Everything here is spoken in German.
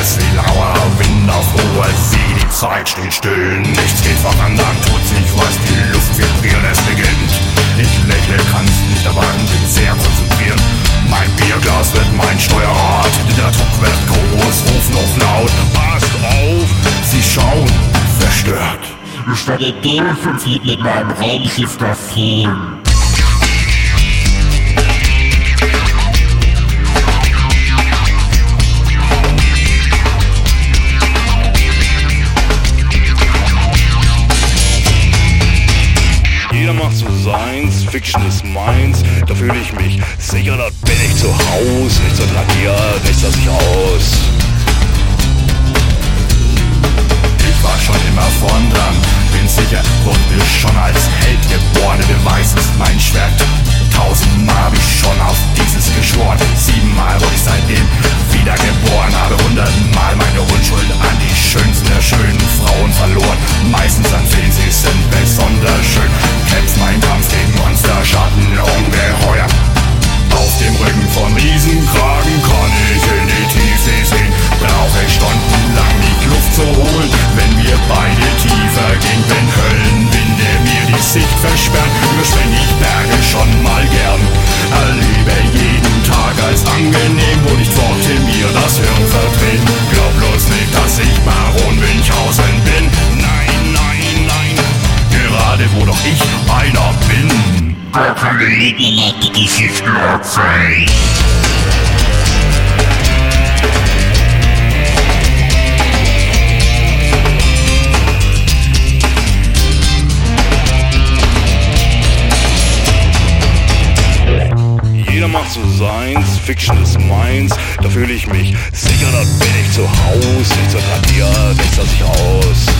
Es wie lauer Wind auf Ruhe, sieh, die Zeit steht still. Nichts geht voran, dann tut sich was, die Luft vibriert, es beginnt. Ich lächle, kann's nicht erwarten, bin sehr konzentriert. Mein Bierglas wird mein Steuerrad, der Druck wird groß, ruf noch laut. Passt auf, sie schauen, verstört. Ich werde den mit meinem Raumschiff das. Fiction ist meins, da fühle ich mich sicher, da bin ich zu Haus, nichts wird radiert, nichts lass ich aus. Sicht versperren, überspring ich Berge schon mal gern. Erlebe jeden Tag als angenehm, wo nicht Worte mir das Hirn verdrehen. Glaub bloß nicht, dass ich Baron Münchhausen bin. Nein, nein, nein, gerade wo doch ich einer bin. Da kann Leben mal die Geschichte erzählen. Macht so seins, Fiction ist meins, da fühle ich mich sicher, da bin ich zu Haus, nichts wird radiert, nichts lass ich aus.